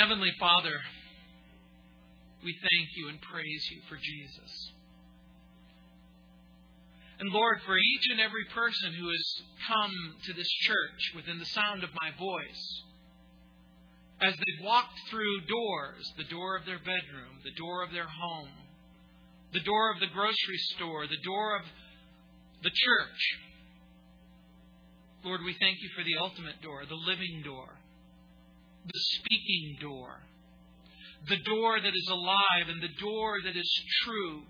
Heavenly Father, we thank you and praise you for Jesus. And Lord, for each and every person who has come to this church within the sound of my voice, as they've walked through doors the door of their bedroom, the door of their home, the door of the grocery store, the door of the church. Lord, we thank you for the ultimate door, the living door, the speaking door, the door that is alive and the door that is true,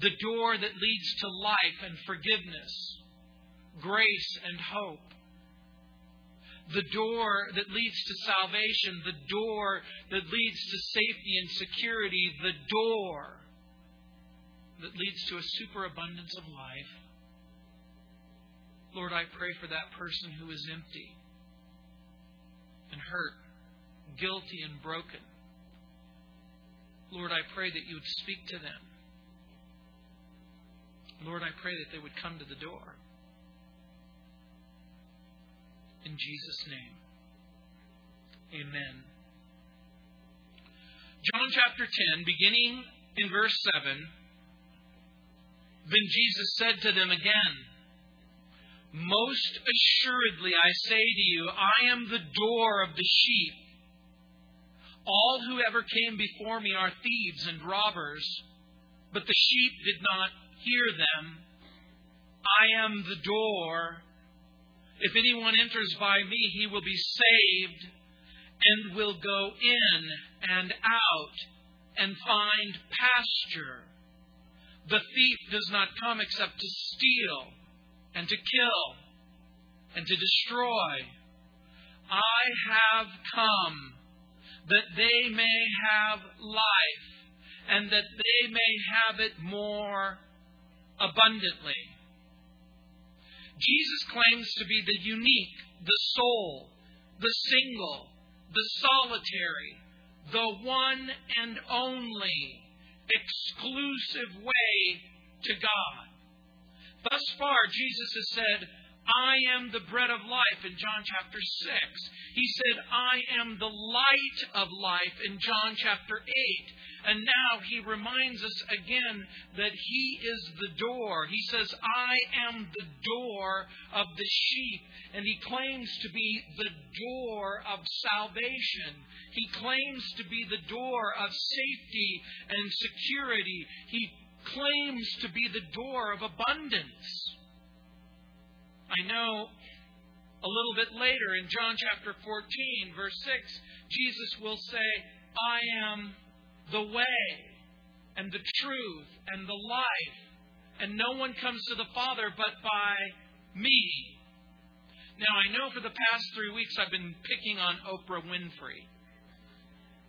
the door that leads to life and forgiveness, grace and hope, the door that leads to salvation, the door that leads to safety and security, the door that leads to a superabundance of life. Lord, I pray for that person who is empty and hurt, guilty and broken. Lord, I pray that you would speak to them. Lord, I pray that they would come to the door. In Jesus' name. Amen. John chapter 10, beginning in verse 7. Then Jesus said to them again, Most assuredly I say to you, I am the door of the sheep. All who ever came before me are thieves and robbers, but the sheep did not hear them. I am the door. If anyone enters by me, he will be saved and will go in and out and find pasture. The thief does not come except to steal and to kill and to destroy. I have come that they may have life and that they may have it more abundantly. Jesus claims to be the unique, the sole, the single, the solitary, the one and only exclusive way to God. Thus far, Jesus has said, I am the bread of life in John chapter 6. He said, I am the light of life in John chapter 8. And now he reminds us again that he is the door. He says, I am the door of the sheep. And he claims to be the door of salvation. He claims to be the door of safety and security. He claims to be the door of abundance. I know a little bit later in John chapter 14, verse 6, Jesus will say, I am the way and the truth and the life, and no one comes to the Father but by me. Now, I know for the past three weeks I've been picking on Oprah Winfrey,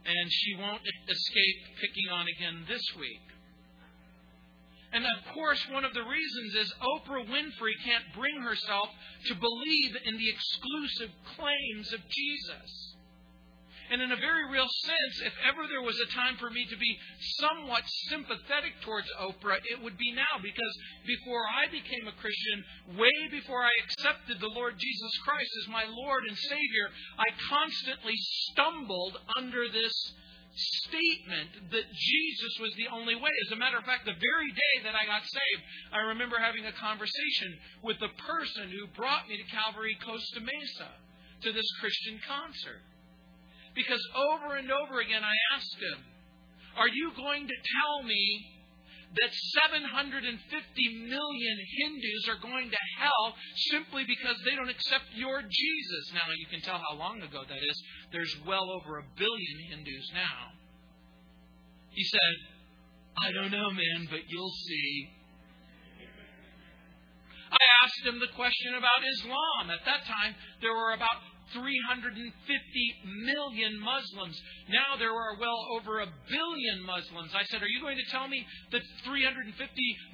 and she won't escape picking on again this week. And of course, one of the reasons is Oprah Winfrey can't bring herself to believe in the exclusive claims of Jesus. And in a very real sense, if ever there was a time for me to be somewhat sympathetic towards Oprah, it would be now. Because before I became a Christian, way before I accepted the Lord Jesus Christ as my Lord and Savior, I constantly stumbled under this statement that Jesus was the only way. As a matter of fact, the very day that I got saved, I remember having a conversation with the person who brought me to Calvary Costa Mesa to this Christian concert. Because over and over again I asked him, Are you going to tell me that 750 million Hindus are going to hell simply because they don't accept your Jesus. Now, you can tell how long ago that is. There's well over a billion Hindus now. He said, I don't know, man, but you'll see. I asked him the question about Islam. At that time, there were about 350 million Muslims. Now there are well over a billion Muslims. I said, Are you going to tell me that 350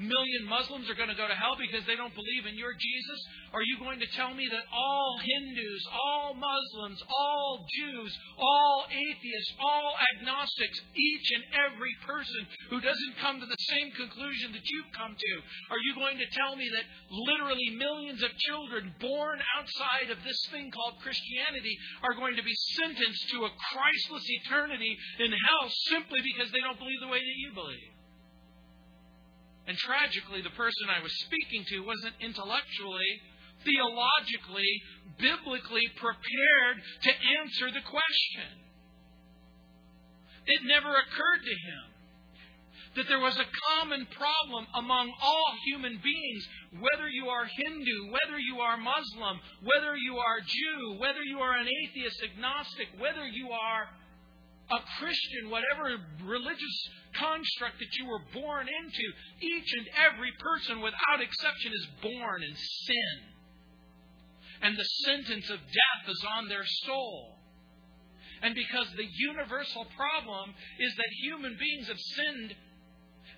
million Muslims are going to go to hell because they don't believe in your Jesus? Are you going to tell me that all Hindus, all Muslims, all Jews, all atheists, all agnostics, each and every person who doesn't come to the same conclusion that you've come to, are you going to tell me that literally millions of children born outside of this thing called Christianity? Christianity are going to be sentenced to a Christless eternity in hell simply because they don't believe the way that you believe. And tragically, the person I was speaking to wasn't intellectually, theologically, biblically prepared to answer the question. It never occurred to him that there was a common problem among all human beings, whether you are Hindu, whether you are Muslim, whether you are Jew, whether you are an atheist, agnostic, whether you are a Christian, whatever religious construct that you were born into, each and every person without exception is born in sin. And the sentence of death is on their soul. And because the universal problem is that human beings have sinned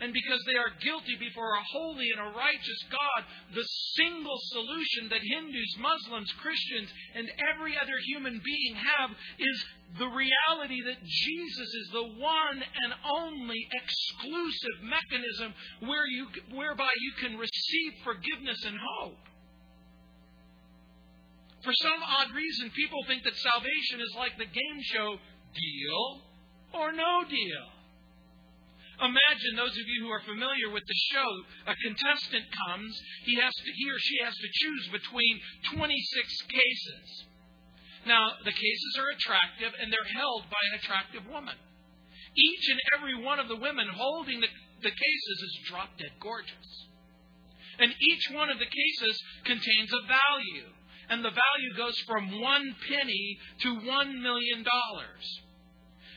and because they are guilty before a holy and a righteous God, the single solution that Hindus, Muslims, Christians, and every other human being have is the reality that Jesus is the one and only exclusive mechanism where you, whereby you can receive forgiveness and hope. For some odd reason, people think that salvation is like the game show deal or no deal. Imagine those of you who are familiar with the show, a contestant comes, he has to he or she has to choose between 26 cases. Now, the cases are attractive and they're held by an attractive woman. Each and every one of the women holding the, the cases is drop dead gorgeous. And each one of the cases contains a value. And the value goes from one penny to one million dollars.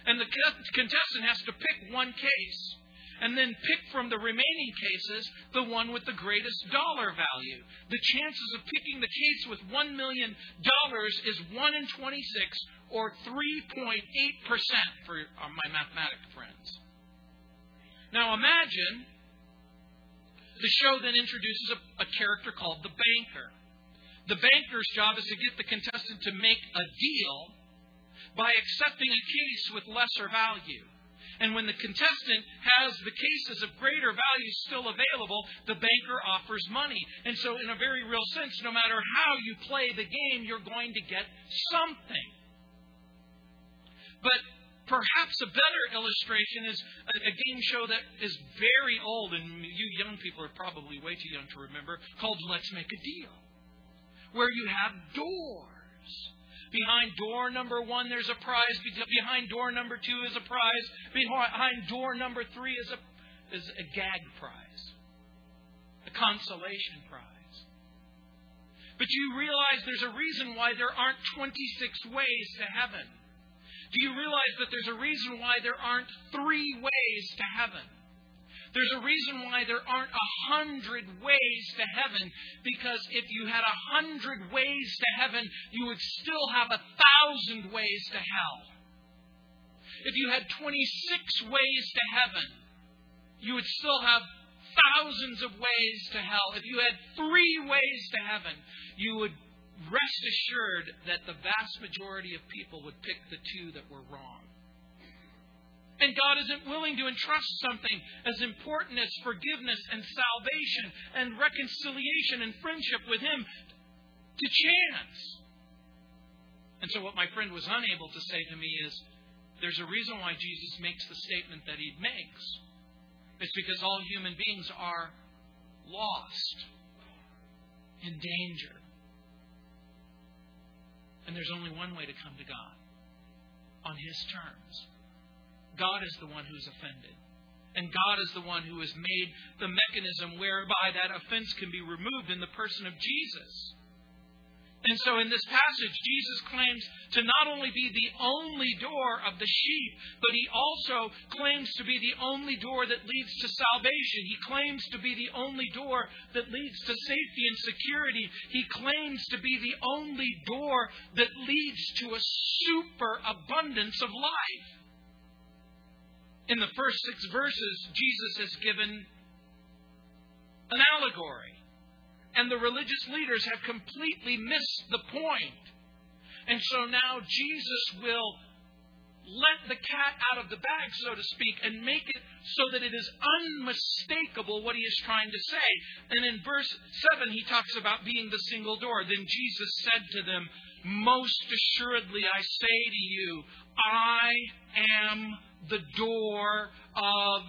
And the contestant has to pick one case and then pick from the remaining cases the one with the greatest dollar value. The chances of picking the case with $1 million is 1 in 26 or 3.8% for uh, my mathematic friends. Now imagine the show then introduces a, a character called the banker. The banker's job is to get the contestant to make a deal by accepting a case with lesser value. And when the contestant has the cases of greater value still available, the banker offers money. And so, in a very real sense, no matter how you play the game, you're going to get something. But perhaps a better illustration is a, game show that is very old, and you young people are probably way too young to remember, called Let's Make a Deal, where you have doors. Behind door number one, there's a prize. Behind door number two is a prize. Behind door number three is a, is a gag prize, a consolation prize. But you realize there's a reason why there aren't 26 ways to heaven. Do you realize that there's a reason why there aren't three ways to heaven? There's a reason why there aren't a hundred ways to heaven, because if you had a hundred ways to heaven, you would still have a thousand ways to hell. If you had 26 ways to heaven, you would still have thousands of ways to hell. If you had three ways to heaven, you would rest assured that the vast majority of people would pick the two that were wrong. And God isn't willing to entrust something as important as forgiveness and salvation and reconciliation and friendship with Him to chance. And so, what my friend was unable to say to me is there's a reason why Jesus makes the statement that He makes. It's because all human beings are lost, in danger. And there's only one way to come to God on His terms. God is the one who's offended. And God is the one who has made the mechanism whereby that offense can be removed in the person of Jesus. And so in this passage, Jesus claims to not only be the only door of the sheep, but he also claims to be the only door that leads to salvation. He claims to be the only door that leads to safety and security. He claims to be the only door that leads to a super abundance of life. In the first six verses, Jesus has given an allegory. And the religious leaders have completely missed the point. And so now Jesus will let the cat out of the bag, so to speak, and make it so that it is unmistakable what he is trying to say. And in verse 7, he talks about being the single door. Then Jesus said to them, Most assuredly, I say to you, I am the door of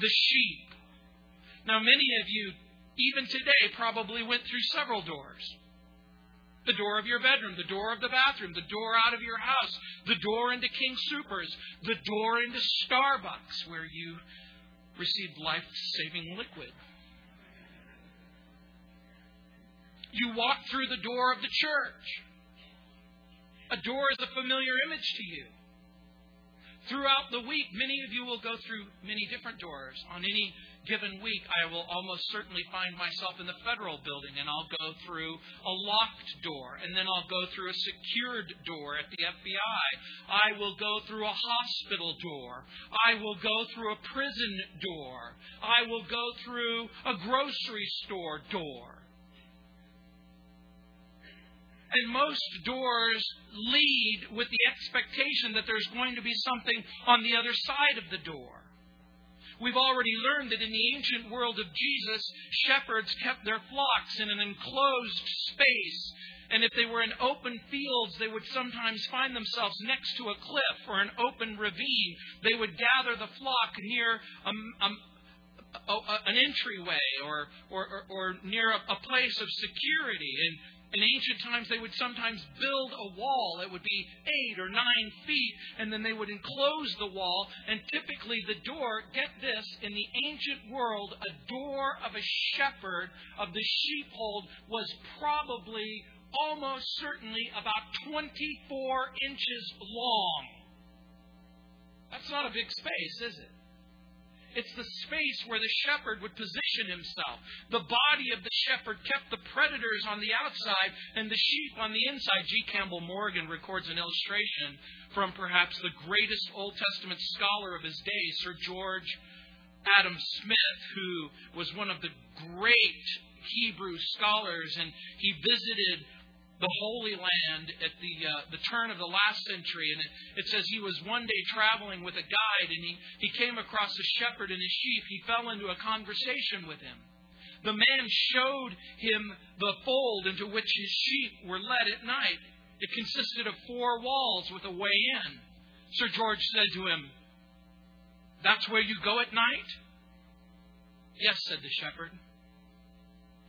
the sheep. Now, many of you, even today, probably went through several doors. The door of your bedroom, the door of the bathroom, the door out of your house, the door into King Supers, the door into Starbucks, where you received life saving liquid. You walked through the door of the church. A door is a familiar image to you. Throughout the week, many of you will go through many different doors. On any given week, I will almost certainly find myself in the federal building and I'll go through a locked door and then I'll go through a secured door at the FBI. I will go through a hospital door. I will go through a prison door. I will go through a grocery store door. And most doors lead with the expectation that there's going to be something on the other side of the door. We've already learned that in the ancient world of Jesus, shepherds kept their flocks in an enclosed space. And if they were in open fields, they would sometimes find themselves next to a cliff or an open ravine. They would gather the flock near a, a, a, an entryway or, or, or, or near a, place of security. And in ancient times, they would sometimes build a wall that would be eight or nine feet, and then they would enclose the wall. And typically, the door, get this, in the ancient world, a door of a shepherd of the sheepfold was probably almost certainly about 24 inches long. That's not a big space, is it? It's the space where the shepherd would position himself. The body of the shepherd kept the predators on the outside and the sheep on the inside. G. Campbell Morgan records an illustration from perhaps the greatest Old Testament scholar of his day, Sir George Adam Smith, who was one of the great Hebrew scholars, and he visited the Holy Land at the uh, the turn of the last century, and it, it says he was one day traveling with a guide, and he he came across a shepherd and his sheep. He fell into a conversation with him. The man showed him the fold into which his sheep were led at night. It consisted of four walls with a way in. Sir George said to him, That's where you go at night? Yes, said the shepherd.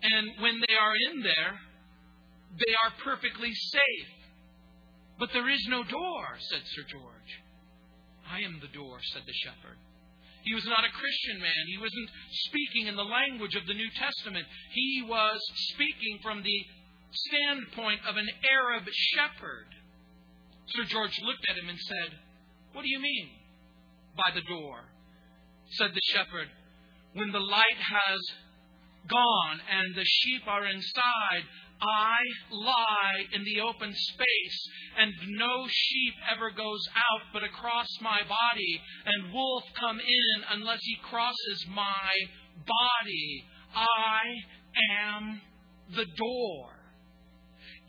And when they are in there, they are perfectly safe. But there is no door, said Sir George. I am the door, said the shepherd. He was not a Christian man. He wasn't speaking in the language of the New Testament. He was speaking from the standpoint of an Arab shepherd. Sir George looked at him and said, What do you mean by the door? Said the shepherd, When the light has gone and the sheep are inside, I lie in the open space, and no sheep ever goes out but across my body, and wolf come in unless he crosses my body. I am the door.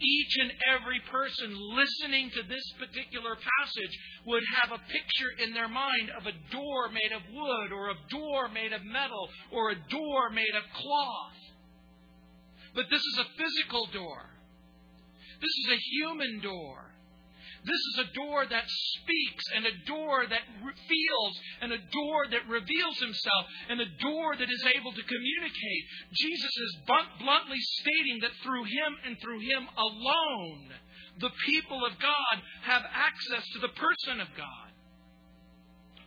Each and every person listening to this particular passage would have a picture in their mind of a door made of wood, or a door made of metal, or a door made of cloth. But this is a physical door. This is a human door. This is a door that speaks and a door that feels and a door that reveals himself and a door that is able to communicate. Jesus is bluntly stating that through him and through him alone, the people of God have access to the person of God.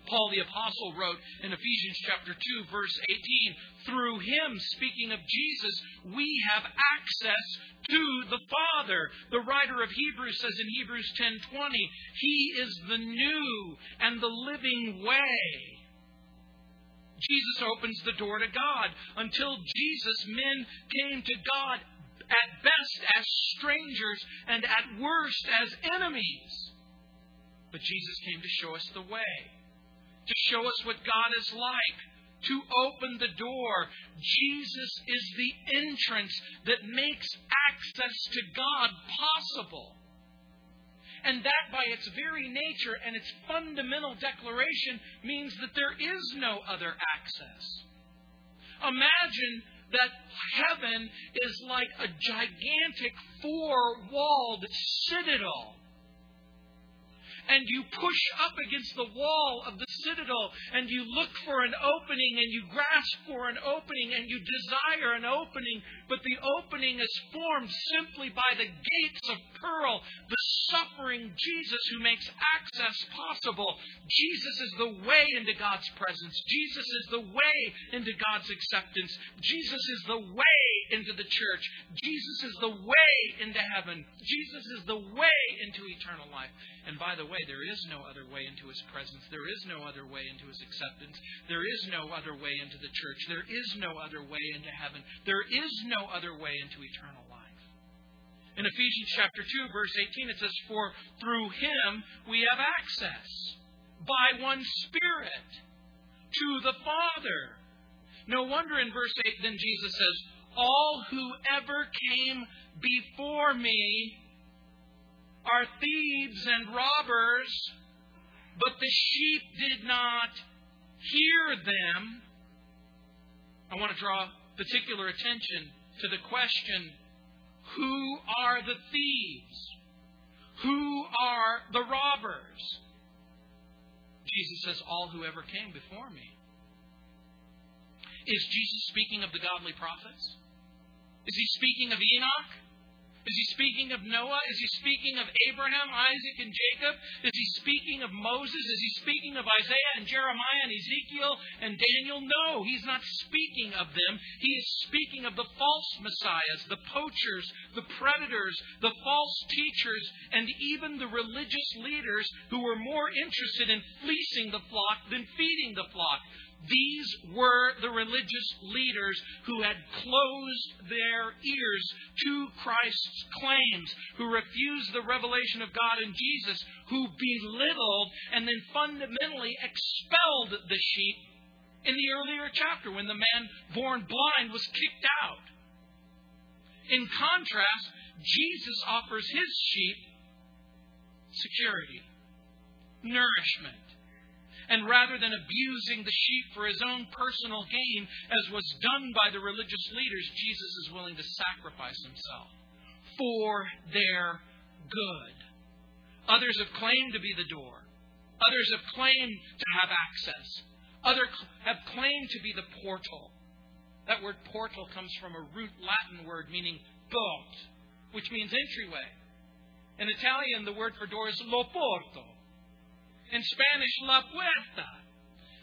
Paul the Apostle wrote in Ephesians chapter 2, verse 18, through him, speaking of Jesus, we have access to the Father. The writer of Hebrews says in Hebrews 10:20, he is the new and the living way. Jesus opens the door to God. Until Jesus, men came to God at best as strangers and at worst as enemies. But Jesus came to show us the way to show us what God is like, to open the door. Jesus is the entrance that makes access to God possible. And that, by its very nature and its fundamental declaration, means that there is no other access. Imagine that heaven is like a gigantic four walled citadel and you push up against the wall of the citadel and you look for an opening and you grasp for an opening and you desire an opening, but the opening is formed simply by the gates of pearl, the suffering Jesus who makes access possible. Jesus is the way into God's presence. Jesus is the way into God's acceptance. Jesus is the way into the church. Jesus is the way into heaven. Jesus is the way into eternal life. And by the way, there is no other way into His presence. There is no other way into His acceptance. There is no other way into the church. There is no other way into heaven. There is no other way into eternal life. In Ephesians chapter 2, verse 18, it says, For through Him we have access by one Spirit to the Father. No wonder in verse 8, then Jesus says, All who ever came before me are thieves and robbers, but the sheep did not hear them. I want to draw particular attention to the question who are the thieves? Who are the robbers? Jesus says, All who ever came before me. Is Jesus speaking of the godly prophets? Is he speaking of Enoch? Is he speaking of Noah? Is he speaking of Abraham, Isaac, and Jacob? Is he speaking of Moses? Is he speaking of Isaiah and Jeremiah and Ezekiel and Daniel? No, he's not speaking of them. He is speaking of the false messiahs, the poachers, the predators, the false teachers, and even the religious leaders who were more interested in fleecing the flock than feeding the flock. These were the religious leaders who had closed their ears to Christ's claims, who refused the revelation of God in Jesus, who belittled and then fundamentally expelled the sheep in the earlier chapter when the man born blind was kicked out. In contrast, Jesus offers his sheep security, nourishment, and rather than abusing the sheep for his own personal gain, as was done by the religious leaders, Jesus is willing to sacrifice himself for their good. Others have claimed to be the door. Others have claimed to have access. Others have claimed to be the portal. That word portal comes from a root Latin word meaning port, which means entryway. In Italian, the word for door is lo porto. In Spanish, la puerta.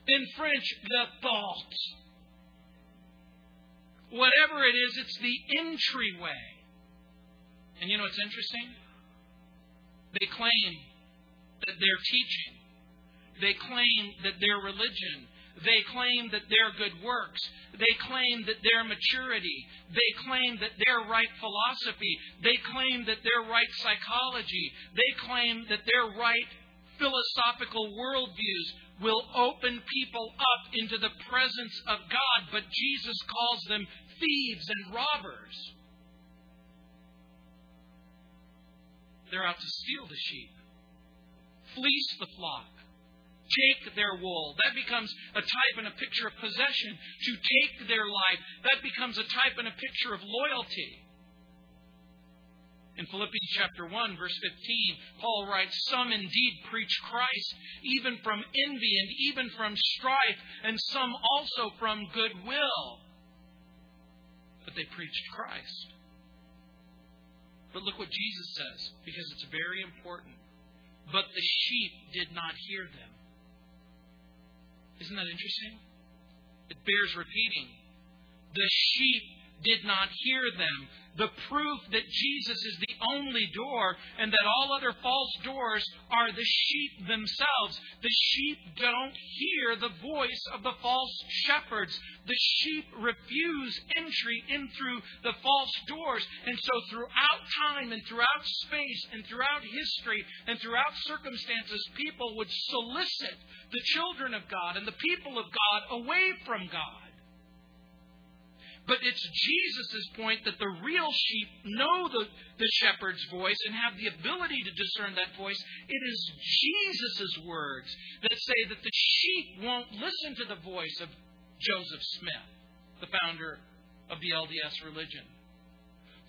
In French, la porte. Whatever it is, it's the entryway. And you know what's interesting? They claim that they're teaching. They claim that their religion. They claim that their good works. They claim that their maturity. They claim that their right philosophy. They claim that their right psychology. They claim that their right philosophical worldviews will open people up into the presence of God, but Jesus calls them thieves and robbers. They're out to steal the sheep, fleece the flock, take their wool. That becomes a type and a picture of possession. To take their life, that becomes a type and a picture of loyalty. In Philippians chapter 1, verse 15, Paul writes, Some indeed preach Christ, even from envy and even from strife, and some also from goodwill. But they preached Christ. But look what Jesus says, because it's very important. But the sheep did not hear them. Isn't that interesting? It bears repeating. The sheep did not hear them the proof that Jesus is the only door and that all other false doors are the sheep themselves. The sheep don't hear the voice of the false shepherds. The sheep refuse entry in through the false doors. And so, throughout time and throughout space and throughout history and throughout circumstances, people would solicit the children of God and the people of God away from God. But it's Jesus' point that the real sheep know the, the shepherd's voice and have the ability to discern that voice. It is Jesus' words that say that the sheep won't listen to the voice of Joseph Smith, the founder of the LDS religion.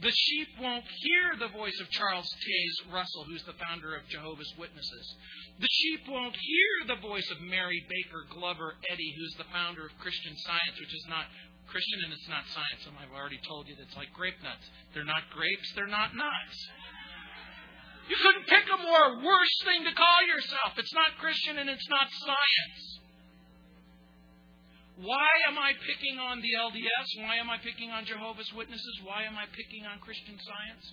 The sheep won't hear the voice of Charles Taze Russell, who's the founder of Jehovah's Witnesses. The sheep won't hear the voice of Mary Baker Glover Eddy, who's the founder of Christian Science, which is not Christian and it's not science. And I've already told you that's like grape nuts. They're not grapes, they're not nuts. You couldn't pick a more worse thing to call yourself. It's not Christian and it's not science. Why am I picking on the LDS? Why am I picking on Jehovah's Witnesses? Why am I picking on Christian science?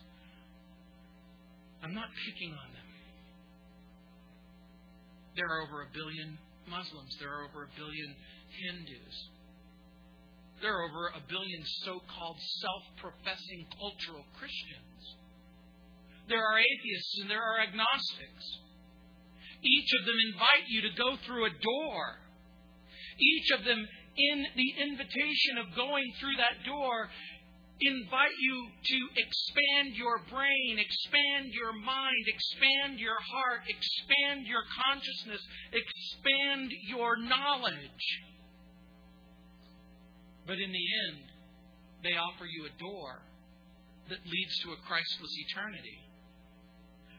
I'm not picking on them. There are over a billion Muslims. There are over a billion Hindus. There are over a billion so called self professing cultural Christians. There are atheists and there are agnostics. Each of them invite you to go through a door each of them, in the invitation of going through that door, invite you to expand your brain, expand your mind, expand your heart, expand your consciousness, expand your knowledge. But in the end, they offer you a door that leads to a Christless eternity.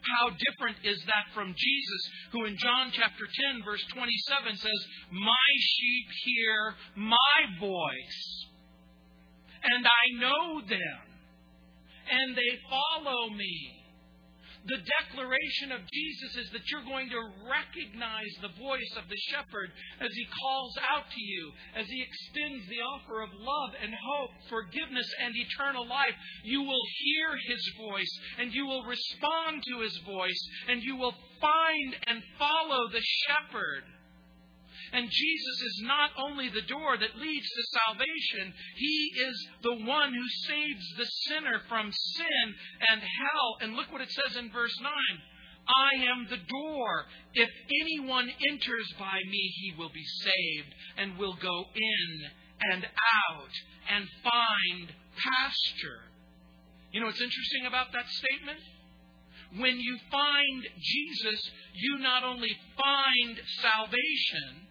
How different is that from Jesus, who in John chapter 10, verse 27 says, My sheep hear my voice, and I know them, and they follow me. The declaration of Jesus is that you're going to recognize the voice of the shepherd as he calls out to you, as he extends the offer of love and hope, forgiveness, and eternal life. You will hear his voice, and you will respond to his voice, and you will find and follow the shepherd. And Jesus is not only the door that leads to salvation, He is the one who saves the sinner from sin and hell. And look what it says in verse 9 I am the door. If anyone enters by me, he will be saved and will go in and out and find pasture. You know what's interesting about that statement? When you find Jesus, you not only find salvation,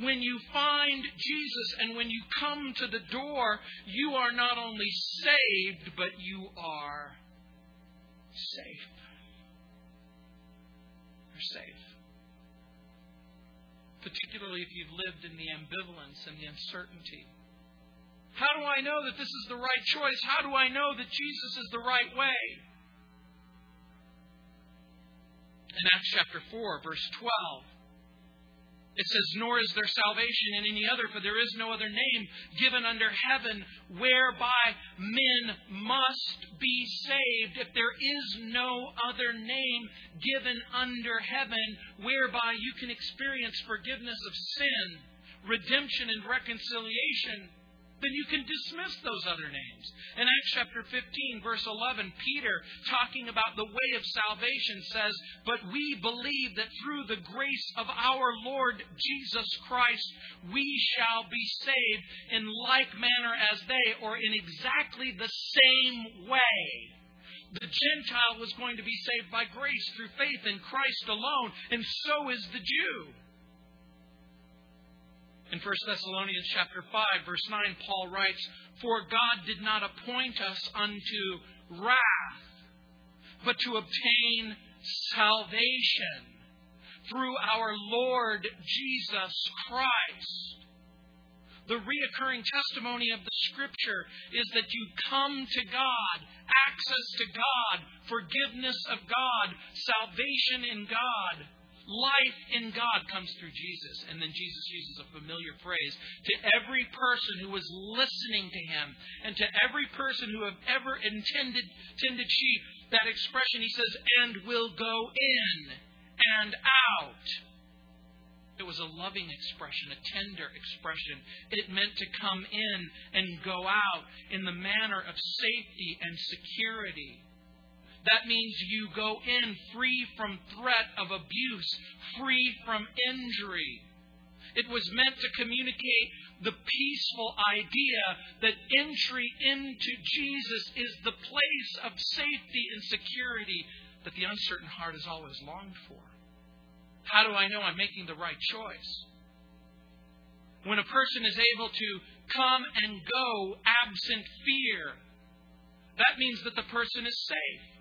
when you find Jesus and when you come to the door, you are not only saved, but you are safe. You're safe. Particularly if you've lived in the ambivalence and the uncertainty. How do I know that this is the right choice? How do I know that Jesus is the right way? In Acts chapter 4, verse 12, it says, Nor is there salvation in any other, for there is no other name given under heaven whereby men must be saved. If there is no other name given under heaven whereby you can experience forgiveness of sin, redemption, and reconciliation, then you can dismiss those other names. In Acts chapter 15, verse 11, Peter, talking about the way of salvation, says, But we believe that through the grace of our Lord Jesus Christ, we shall be saved in like manner as they, or in exactly the same way. The Gentile was going to be saved by grace through faith in Christ alone, and so is the Jew. In 1 Thessalonians chapter 5 verse 9 Paul writes, "For God did not appoint us unto wrath, but to obtain salvation through our Lord Jesus Christ." The reoccurring testimony of the Scripture is that you come to God, access to God, forgiveness of God, salvation in God Life in God comes through Jesus. And then Jesus uses a familiar phrase to every person who was listening to him and to every person who have ever intended tended sheep. That expression, he says, and will go in and out. It was a loving expression, a tender expression. It meant to come in and go out in the manner of safety and security. That means you go in free from threat of abuse, free from injury. It was meant to communicate the peaceful idea that entry into Jesus is the place of safety and security that the uncertain heart has always longed for. How do I know I'm making the right choice? When a person is able to come and go absent fear. That means that the person is safe.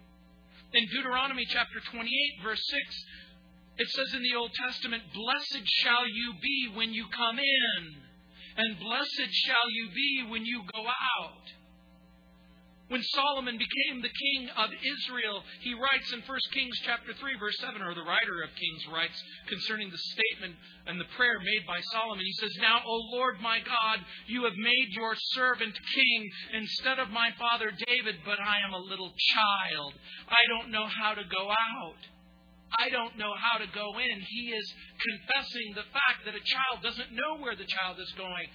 In Deuteronomy chapter 28, verse 6, it says in the Old Testament, Blessed shall you be when you come in, and blessed shall you be when you go out. When Solomon became the king of Israel, he writes in 1 Kings chapter 3 verse 7 or the writer of Kings writes concerning the statement and the prayer made by Solomon. He says, "Now, O Lord my God, you have made your servant king instead of my father David, but I am a little child. I don't know how to go out." I don't know how to go in. He is confessing the fact that a child doesn't know where the child is going,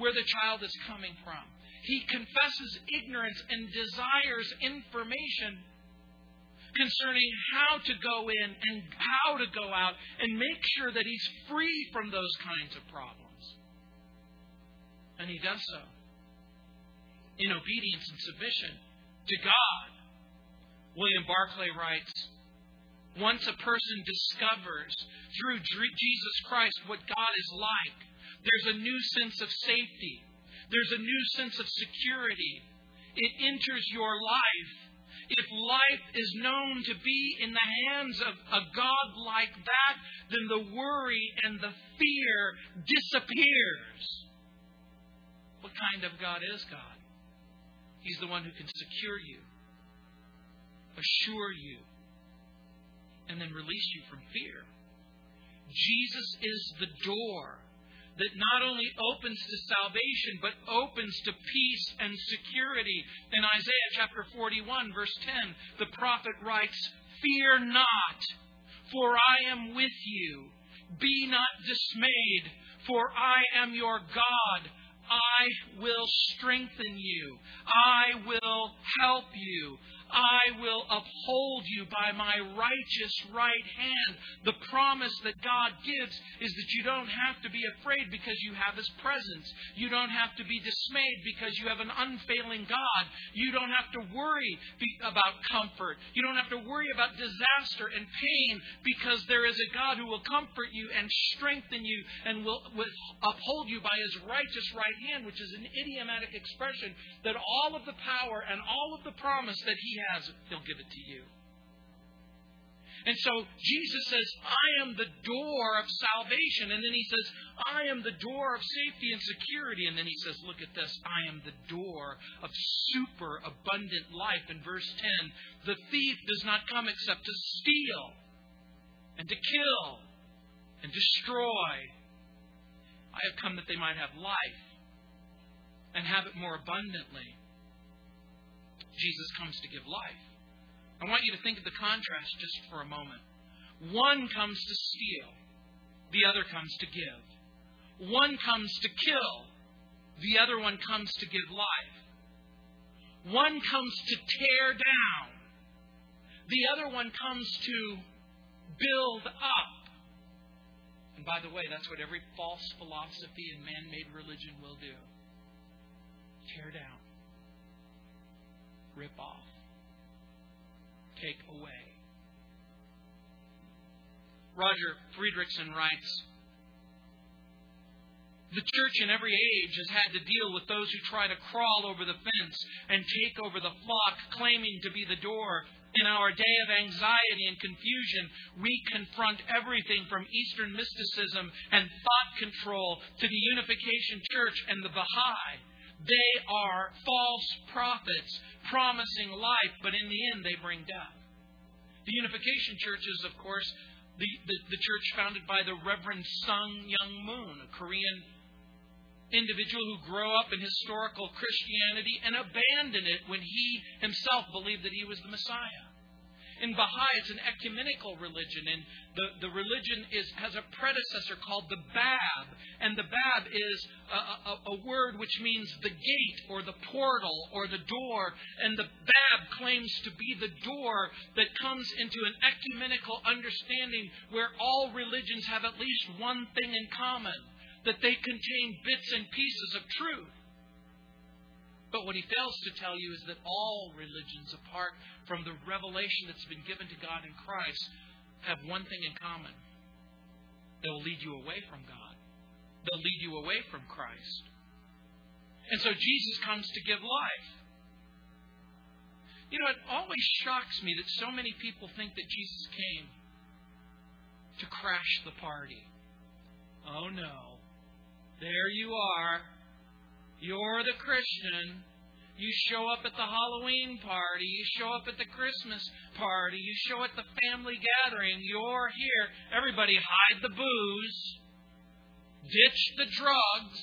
where the child is coming from. He confesses ignorance and desires information concerning how to go in and how to go out and make sure that he's free from those kinds of problems. And he does so in obedience and submission to God. William Barclay writes Once a person discovers through Jesus Christ what God is like, there's a new sense of safety there's a new sense of security. It enters your life. If life is known to be in the hands of a God like that, then the worry and the fear disappears. What kind of God is God? He's the one who can secure you, assure you, and then release you from fear. Jesus is the door that not only opens to salvation, but opens to peace and security. In Isaiah chapter 41, verse 10, the prophet writes, Fear not, for I am with you. Be not dismayed, for I am your God. I will strengthen you. I will help you. I will uphold you by my righteous right hand. The promise that God gives is that you don't have to be afraid because you have His presence. You don't have to be dismayed because you have an unfailing God. You don't have to worry about comfort. You don't have to worry about disaster and pain because there is a God who will comfort you and strengthen you and will, uphold you by His righteous right hand, which is an idiomatic expression that all of the power and all of the promise that He has it, He'll give it to you. And so Jesus says, I am the door of salvation. And then he says, I am the door of safety and security. And then he says, look at this, I am the door of super abundant life. In verse 10, the thief does not come except to steal and to kill and destroy. I have come that they might have life and have it more abundantly. Jesus comes to give life. I want you to think of the contrast just for a moment. One comes to steal, the other comes to give. One comes to kill, the other one comes to give life. One comes to tear down, the other one comes to build up. And by the way, that's what every false philosophy and man made religion will do tear down rip off, take away. Roger Fredrikson writes The church in every age has had to deal with those who try to crawl over the fence and take over the flock, claiming to be the door. In our day of anxiety and confusion, we confront everything from Eastern mysticism and thought control to the Unification Church and the Baha'i. They are false prophets promising life, but in the end they bring death. The Unification Church is, of course, the, the, the church founded by the Reverend Sun Myung Moon, a Korean individual who grew up in historical Christianity and abandoned it when he himself believed that he was the Messiah. In Baha'i, it's an ecumenical religion, and the, the religion is, has a predecessor called the Bab. And the Bab is a, a, a word which means the gate or the portal or the door. And the Bab claims to be the door that comes into an ecumenical understanding where all religions have at least one thing in common that they contain bits and pieces of truth. But what he fails to tell you is that all religions, apart from the revelation that's been given to God in Christ, have one thing in common. They'll lead you away from God. They'll lead you away from Christ. And so Jesus comes to give life. You know, it always shocks me that so many people think that Jesus came to crash the party. Oh no. There you are. You're the Christian. You show up at the Halloween party. You show up at the Christmas party. You show at the family gathering. You're here. Everybody hide the booze. Ditch the drugs.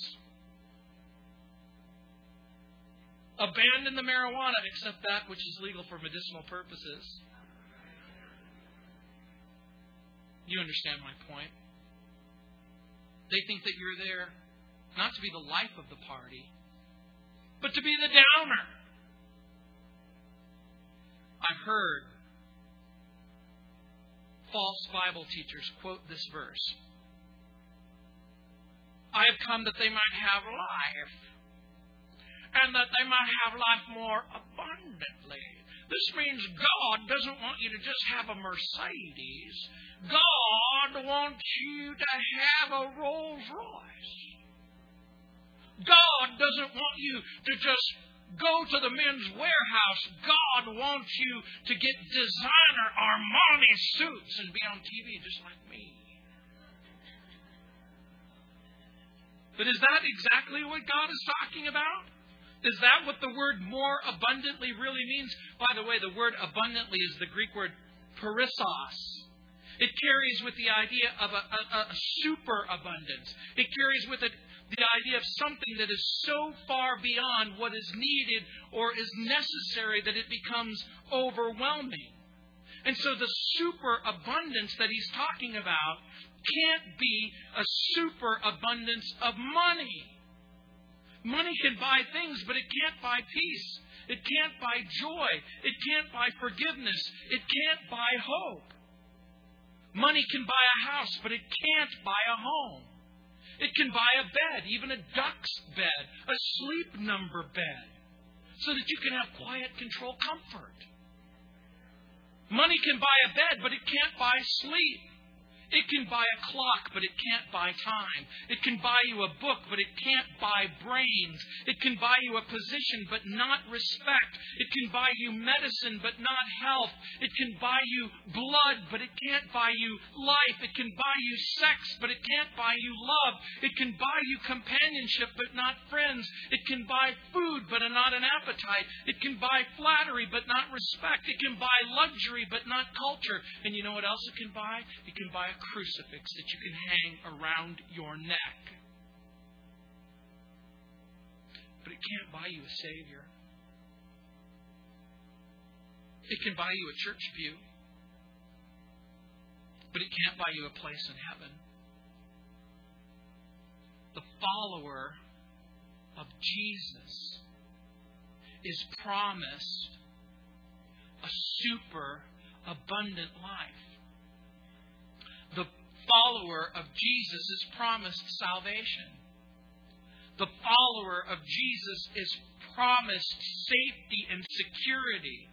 Abandon the marijuana, except that which is legal for medicinal purposes. You understand my point. They think that you're there not to be the life of the party, but to be the downer. I've heard false Bible teachers quote this verse I have come that they might have life, and that they might have life more abundantly. This means God doesn't want you to just have a Mercedes. God wants you to have a Rolls Royce. God doesn't want you to just go to the Men's Wearhouse. God wants you to get designer Armani suits and be on TV just like me. But is that exactly what God is talking about? Is that what the word more abundantly really means? By the way, the word abundantly is the Greek word perissos. It carries with the idea of a, a, a superabundance. It carries with it the idea of something that is so far beyond what is needed or is necessary that it becomes overwhelming. And so the superabundance that he's talking about can't be a superabundance of money. Money can buy things, but it can't buy peace. It can't buy joy. It can't buy forgiveness. It can't buy hope. Money can buy a house, but it can't buy a home. It can buy a bed, even a Dux bed, a sleep number bed, so that you can have quiet control comfort. Money can buy a bed, but it can't buy sleep. It can buy a clock, but it can't buy time. It can buy you a book, but it can't buy brains. It can buy you a position, but not respect. It can buy you medicine, but not health. It can buy you blood, but it can't buy you life. It can buy you sex, but it can't buy you love. It can buy you companionship, but not friends. It can buy food, but not an appetite. It can buy flattery, but not respect. It can buy luxury, but not culture. And you know what else it can buy? It can buy crucifix that you can hang around your neck. But it can't buy you a Savior. It can buy you a church pew, but it can't buy you a place in heaven. The follower of Jesus is promised a super abundant life the follower of Jesus is promised salvation. The follower of Jesus is promised safety and security.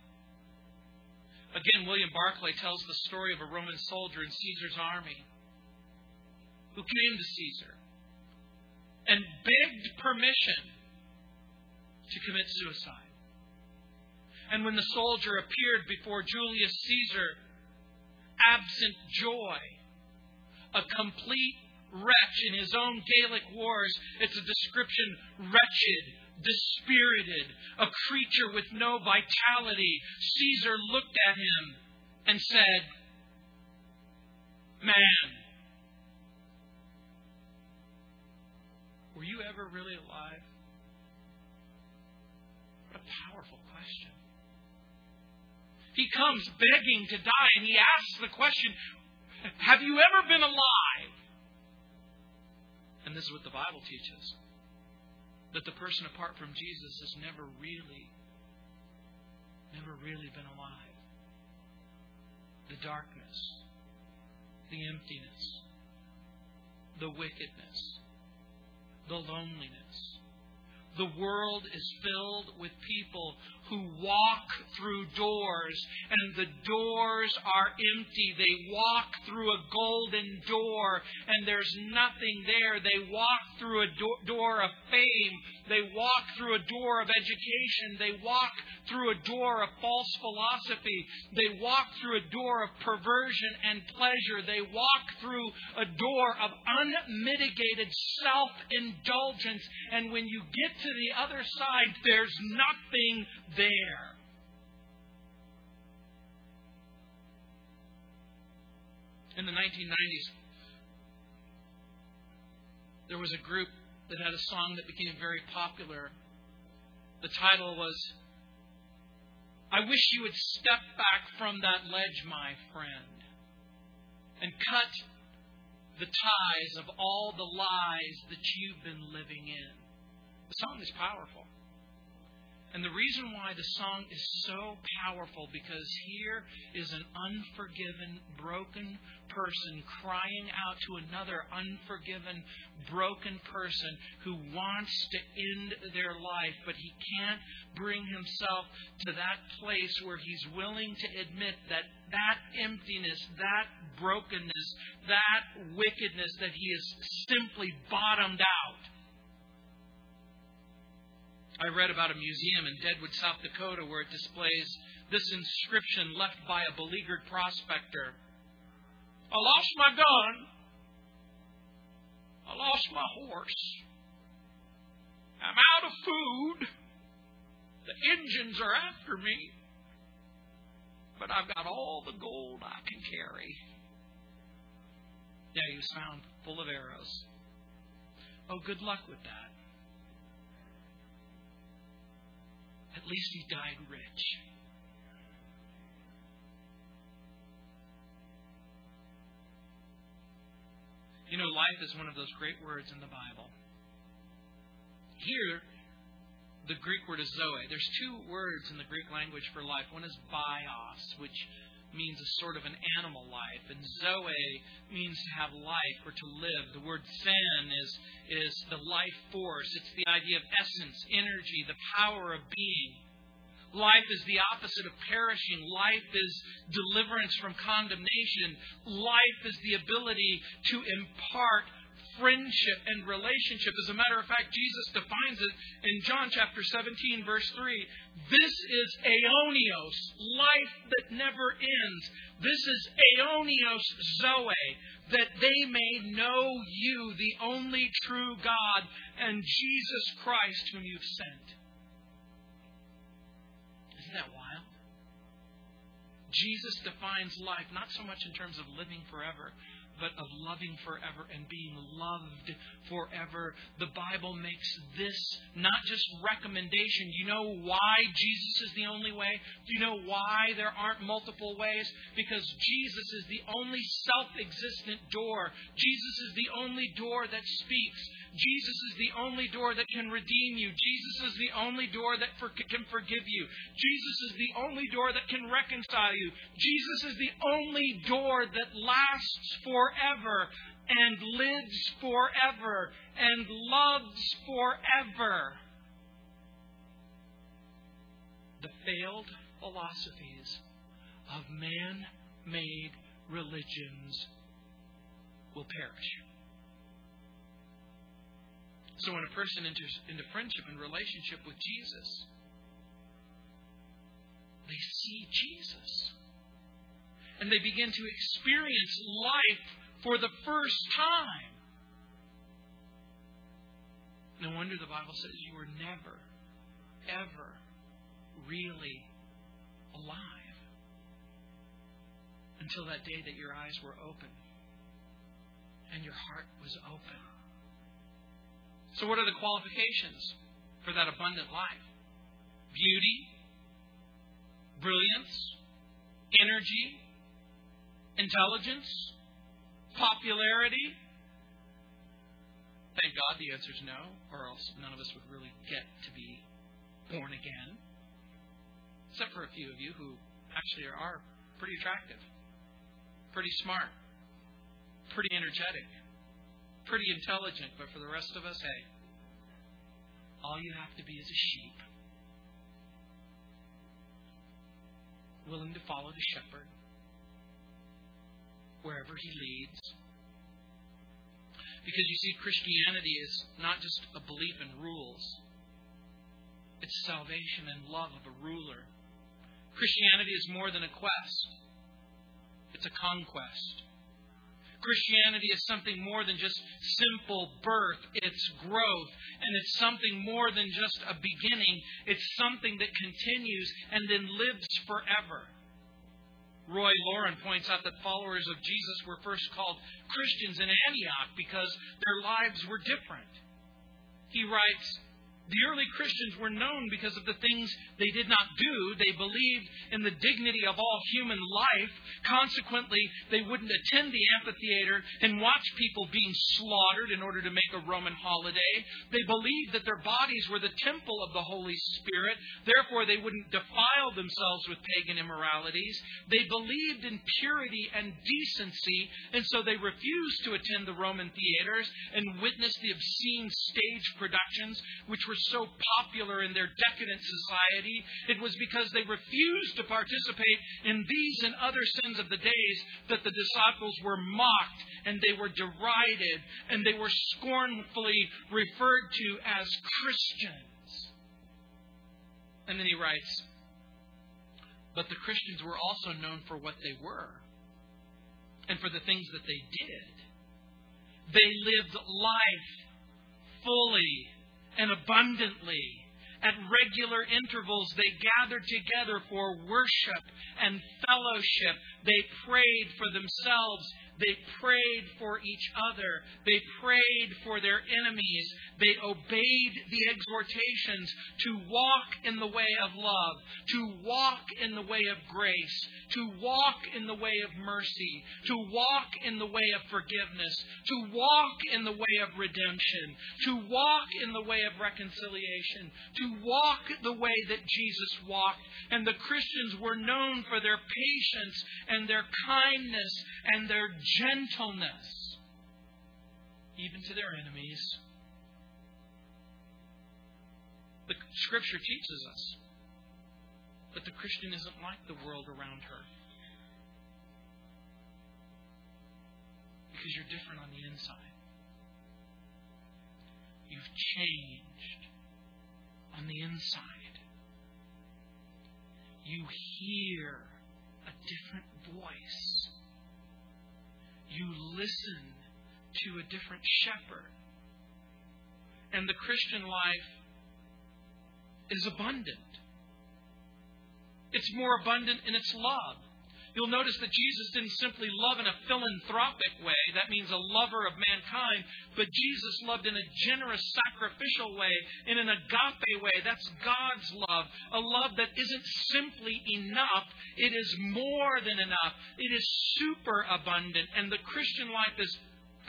Again, William Barclay tells the story of a Roman soldier in Caesar's army who came to Caesar and begged permission to commit suicide. And when the soldier appeared before Julius Caesar, absent joy, a complete wretch in his own Gaelic wars. It's a description wretched, dispirited, a creature with no vitality. Caesar looked at him and said, Man, were you ever really alive? What a powerful question. He comes begging to die, and he asks the question have you ever been alive? And this is what the Bible teaches that the person apart from Jesus has never really, never really been alive. The darkness, the emptiness, the wickedness, the loneliness, the world is filled with people who walk through doors, and the doors are empty. They walk through a golden door, and there's nothing there. They walk through a do- door of fame, They walk through a door of education. They walk through a door of false philosophy. They walk through a door of perversion and pleasure. They walk through a door of unmitigated self indulgence. And when you get to the other side, there's nothing there. In the 1990s, there was a group that had a song that became very popular. The title was, I wish you would step back from that ledge, my friend, and cut the ties of all the lies that you've been living in. The song is powerful. And the reason why the song is so powerful because here is an unforgiven, broken person crying out to another unforgiven, broken person who wants to end their life, but he can't bring himself to that place where he's willing to admit that that emptiness, that brokenness, that wickedness, that he is simply bottomed out I read about a museum in Deadwood, South Dakota, where it displays this inscription left by a beleaguered prospector I lost my gun. I lost my horse. I'm out of food. The Injuns are after me. But I've got all the gold I can carry. Yeah, he was found full of arrows. Oh, good luck with that. At least he died rich. You know, life is one of those great words in the Bible. Here, the Greek word is zoe. There's two words in the Greek language for life. One is bios, which means a sort of an animal life, and Zoe means to have life or to live. The word Zen is, is the life force, it's the idea of essence, energy, the power of being. Life is the opposite of perishing. Life is deliverance from condemnation. Life is the ability to impart friendship and relationship. As a matter of fact, Jesus defines it in John chapter 17, verse 3. This is aeonios, life that never ends. This is aeonios zoe, that they may know you, the only true God, and Jesus Christ, whom you've sent. Isn't that wild? Jesus defines life not so much in terms of living forever, but of loving forever and being loved forever. The Bible makes this not just recommendation. You know why Jesus is the only way? Do you know why there aren't multiple ways? Because Jesus is the only self existent door. Jesus is the only door that speaks. Jesus is the only door that can redeem you. Jesus is the only door that for, can forgive you. Jesus is the only door that can reconcile you. Jesus is the only door that lasts forever and lives forever and loves forever. The failed philosophies of man made religions will perish. So when a person enters into friendship and relationship with Jesus, they see Jesus. And they begin to experience life for the first time. No wonder the Bible says you were never, ever really alive until that day that your eyes were open and your heart was open so, what are the qualifications for that abundant life? Beauty, brilliance, energy, intelligence, popularity. Thank God the answer is no, or else none of us would really get to be born again. Except for a few of you who actually are pretty attractive, pretty smart, pretty energetic pretty intelligent, but for the rest of us, hey, all you have to be is a sheep, willing to follow the shepherd wherever he leads. Because you see, Christianity is not just a belief in rules, It's salvation and love of a ruler. Christianity is more than a quest, it's a conquest. Christianity is something more than just simple birth, it's growth, and it's something more than just a beginning. It's something that continues and then lives forever. Roy Laurin points out that followers of Jesus were first called Christians in Antioch because their lives were different. He writes, the early Christians were known because of the things they did not do. They believed in the dignity of all human life. Consequently, they wouldn't attend the amphitheater and watch people being slaughtered in order to make a Roman holiday. They believed that their bodies were the temple of the Holy Spirit. Therefore, they wouldn't defile themselves with pagan immoralities. They believed in purity and decency, and so they refused to attend the Roman theaters and witness the obscene stage productions which were were so popular in their decadent society, it was because they refused to participate in these and other sins of the days that the disciples were mocked and they were derided and they were scornfully referred to as Christians. And then he writes, but the Christians were also known for what they were and for the things that they did. They lived life fully and abundantly. At regular intervals, they gathered together for worship and fellowship. They prayed for themselves they prayed for each other. They prayed for their enemies. They obeyed the exhortations to walk in the way of love, to walk in the way of grace, to walk in the way of mercy, to walk in the way of forgiveness, to walk in the way of redemption, to walk in the way of reconciliation, to walk the way that Jesus walked. And the Christians were known for their patience and their kindness and their gentleness, even to their enemies. The Scripture teaches us that the Christian isn't like the world around her. Because you're different on the inside. You've changed on the inside. You hear a different voice you listen to a different shepherd. And the Christian life is abundant. It's more abundant in its love. You'll notice that Jesus didn't simply love in a philanthropic way, that means a lover of mankind, but Jesus loved in a generous, sacrificial way, in an agape way. That's God's love, a love that isn't simply enough, it is more than enough. It is super abundant, and the Christian life is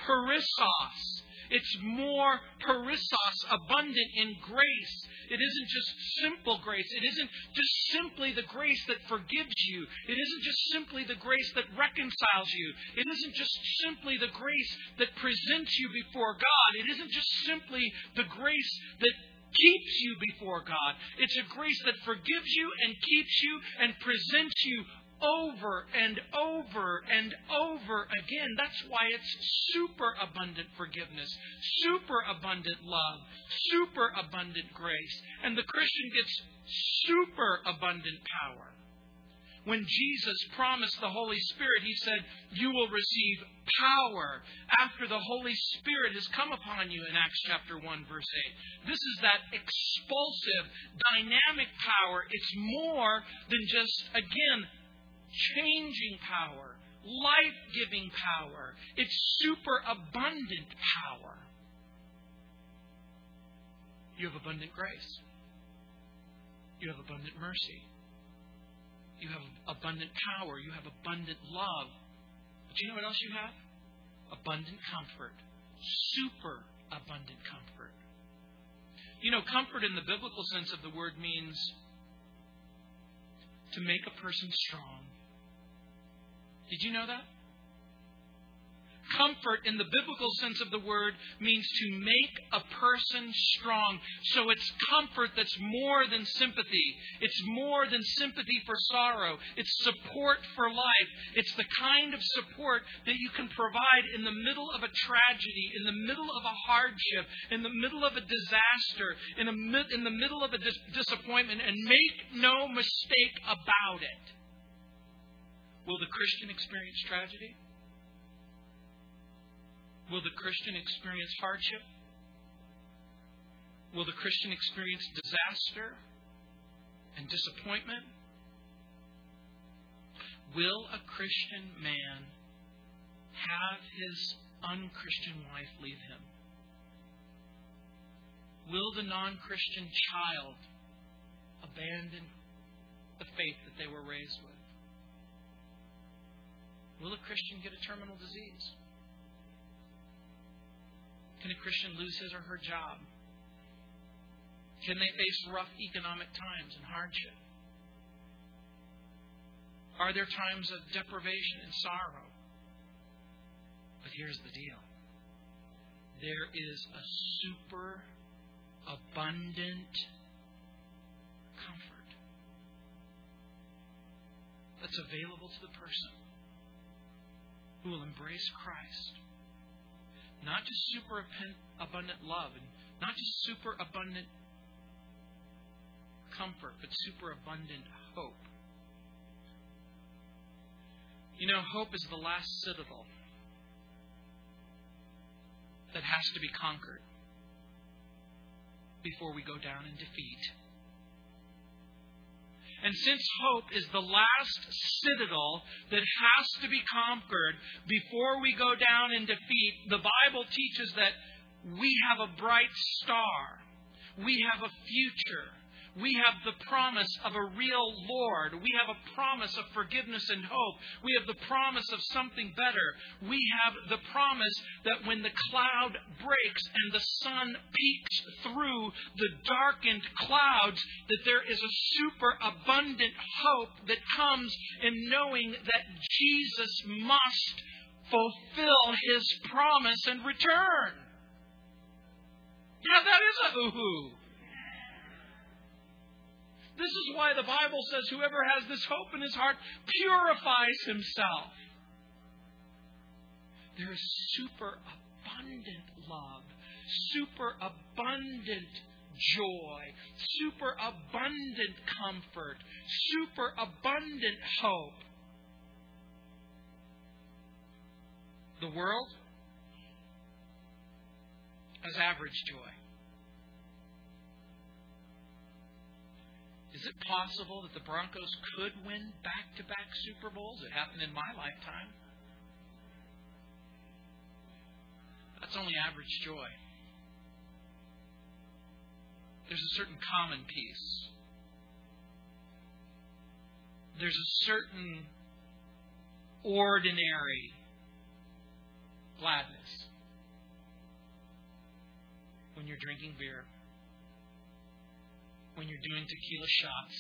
perissos. It's more perissos, abundant in grace. It isn't just simple grace. It isn't just simply the grace that forgives you. It isn't just simply the grace that reconciles you. It isn't just simply the grace that presents you before God. It isn't just simply the grace that keeps you before God. It's a grace that forgives you and keeps you and presents you over and over and over again. That's why it's super abundant forgiveness, super abundant love, super abundant grace. And the Christian gets super abundant power. When Jesus promised the Holy Spirit, he said, You will receive power after the Holy Spirit has come upon you in Acts chapter 1, verse 8. This is that expulsive, dynamic power. It's more than just, again, changing power, life giving power. It's super abundant power. You have abundant grace. You have abundant mercy. You have abundant power. You have abundant love. But you know what else you have? Abundant comfort. Super abundant comfort. You know, comfort in the biblical sense of the word means to make a person strong did you know that? Comfort, in the biblical sense of the word, means to make a person strong. So it's comfort that's more than sympathy. It's more than sympathy for sorrow. It's support for life. It's the kind of support that you can provide in the middle of a tragedy, in the middle of a hardship, in the middle of a disaster, in, a, in the middle of a dis- disappointment, and make no mistake about it. Will the Christian experience tragedy? Will the Christian experience hardship? Will the Christian experience disaster and disappointment? Will a Christian man have his unchristian wife leave him? Will the non Christian child abandon the faith that they were raised with? Will a Christian get a terminal disease? Can a Christian lose his or her job? Can they face rough economic times and hardship? Are there times of deprivation and sorrow? But here's the deal there is a super abundant comfort that's available to the person who will embrace Christ not just super abundant love and not just super abundant comfort, but super abundant hope. You know, hope is the last citadel that has to be conquered before we go down in defeat. And since hope is the last citadel that has to be conquered before we go down in defeat, the Bible teaches that we have a bright star. We have a future we have the promise of a real Lord. We have a promise of forgiveness and hope. We have the promise of something better. We have the promise that when the cloud breaks and the sun peeks through the darkened clouds, that there is a super abundant hope that comes in knowing that Jesus must fulfill his promise and return. Yeah, that is a hoo-hoo. This is why the Bible says whoever has this hope in his heart purifies himself. There is super abundant love, super abundant joy, super abundant comfort, super abundant hope. The world has average joy. It possible that the Broncos could win back to back Super Bowls? It happened in my lifetime. That's only average joy. There's a certain common peace. There's a certain ordinary gladness when you're drinking beer when you're doing tequila shots.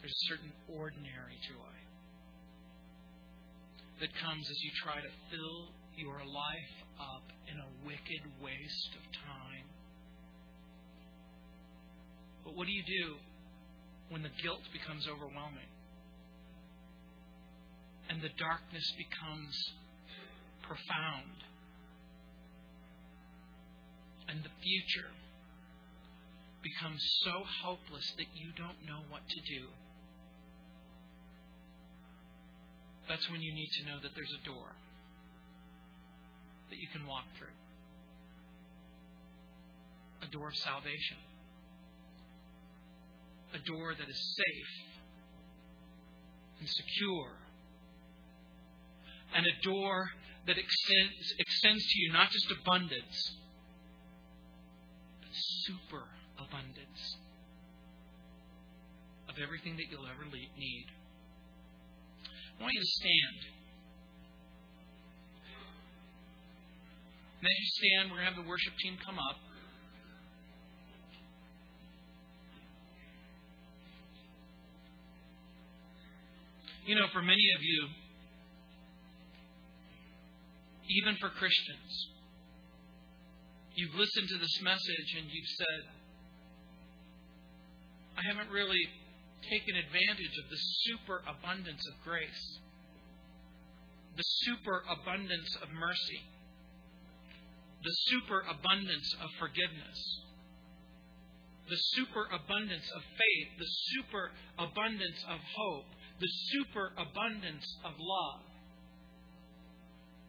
There's a certain ordinary joy that comes as you try to fill your life up in a wicked waste of time. But what do you do when the guilt becomes overwhelming? And the darkness becomes profound? And the future becomes so hopeless that you don't know what to do. That's when you need to know that there's a door that you can walk through. A door of salvation, a door that is safe and secure, and a door that extends, extends to you not just abundance super abundance of everything that you'll ever need. I want you to stand. And as you stand, we're going to have the worship team come up. You know, for many of you, even for Christians, you've listened to this message and you've said, I haven't really taken advantage of the superabundance of grace, the superabundance of mercy, the superabundance of forgiveness, the superabundance of faith, the superabundance of hope, the superabundance of love.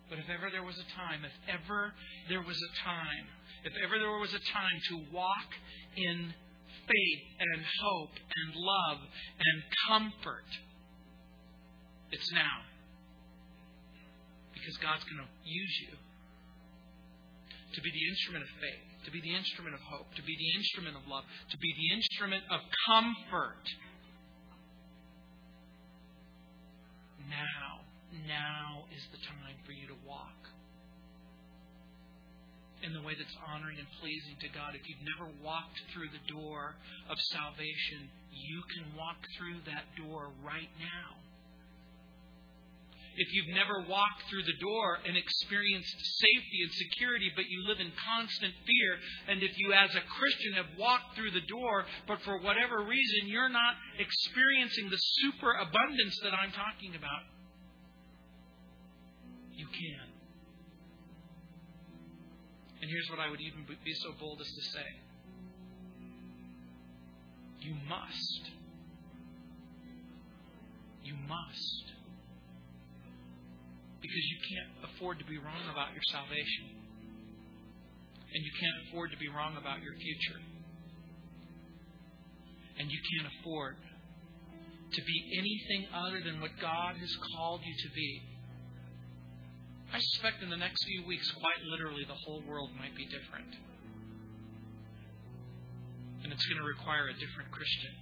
But if ever there was a time, if ever there was a time, if ever there was a time to walk in faith and hope and love and comfort, it's now. Because God's going to use you to be the instrument of faith, to be the instrument of hope, to be the instrument of love, to be the instrument of comfort. Now, now is the time for you to walk in the way that's honoring and pleasing to God. If you've never walked through the door of salvation, you can walk through that door right now. If you've never walked through the door and experienced safety and security, but you live in constant fear, and if you as a Christian have walked through the door, but for whatever reason you're not experiencing the superabundance that I'm talking about, you can. And here's what I would even be so bold as to say you must. You must. Because you can't afford to be wrong about your salvation. And you can't afford to be wrong about your future. And you can't afford to be anything other than what God has called you to be. I suspect in the next few weeks, quite literally, the whole world might be different. And it's going to require a different Christian.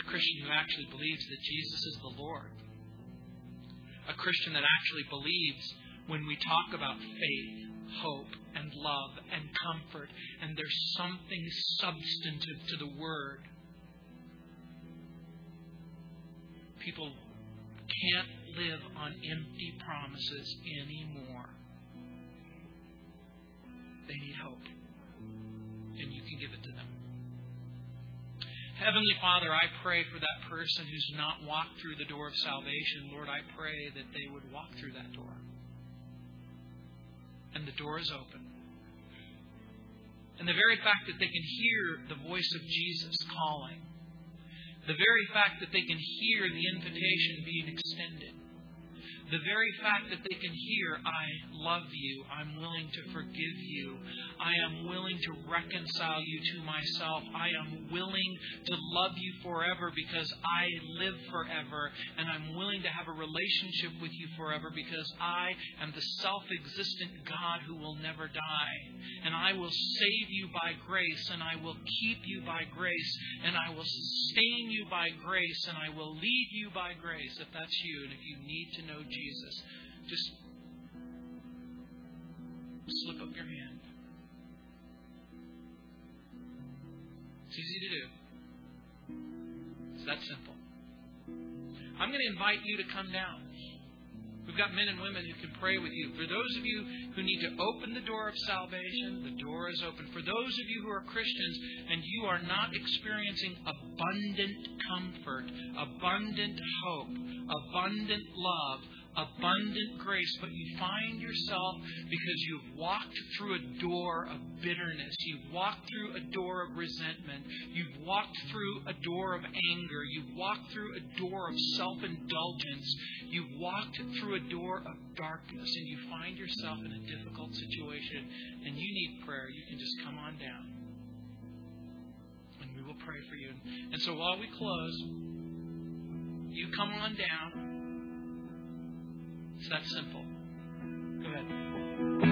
The Christian who actually believes that Jesus is the Lord. A Christian that actually believes when we talk about faith, hope, and love and comfort, and there's something substantive to the Word. People can't live on empty promises anymore. They need hope. And you can give it to them. Heavenly Father, I pray for that person who's not walked through the door of salvation. Lord, I pray that they would walk through that door. And the door is open. And the very fact that they can hear the voice of Jesus calling, the very fact that they can hear the invitation being extended, the very fact that they can hear, I love you, I'm willing to forgive you, I am willing to reconcile you to myself, I am willing to love you forever because I live forever, and I'm willing to have a relationship with you forever because I am the self existent God who will never die. And I will save you by grace, and I will keep you by grace, and I will sustain you by grace, and I will lead you by grace if that's you, and if you need to know Jesus. Jesus, just slip up your hand. It's easy to do. It's that simple. I'm going to invite you to come down. We've got men and women who can pray with you. For those of you who need to open the door of salvation, the door is open. For those of you who are Christians and you are not experiencing abundant comfort, abundant hope, abundant love, abundant grace, but you find yourself because you've walked through a door of bitterness, you've walked through a door of resentment, you've walked through a door of anger, you've walked through a door of self indulgence, you've walked through a door of darkness, and you find yourself in a difficult situation and you need prayer, you can just come on down. And we will pray for you. And so while we close, you come on down. It's that simple. Go ahead.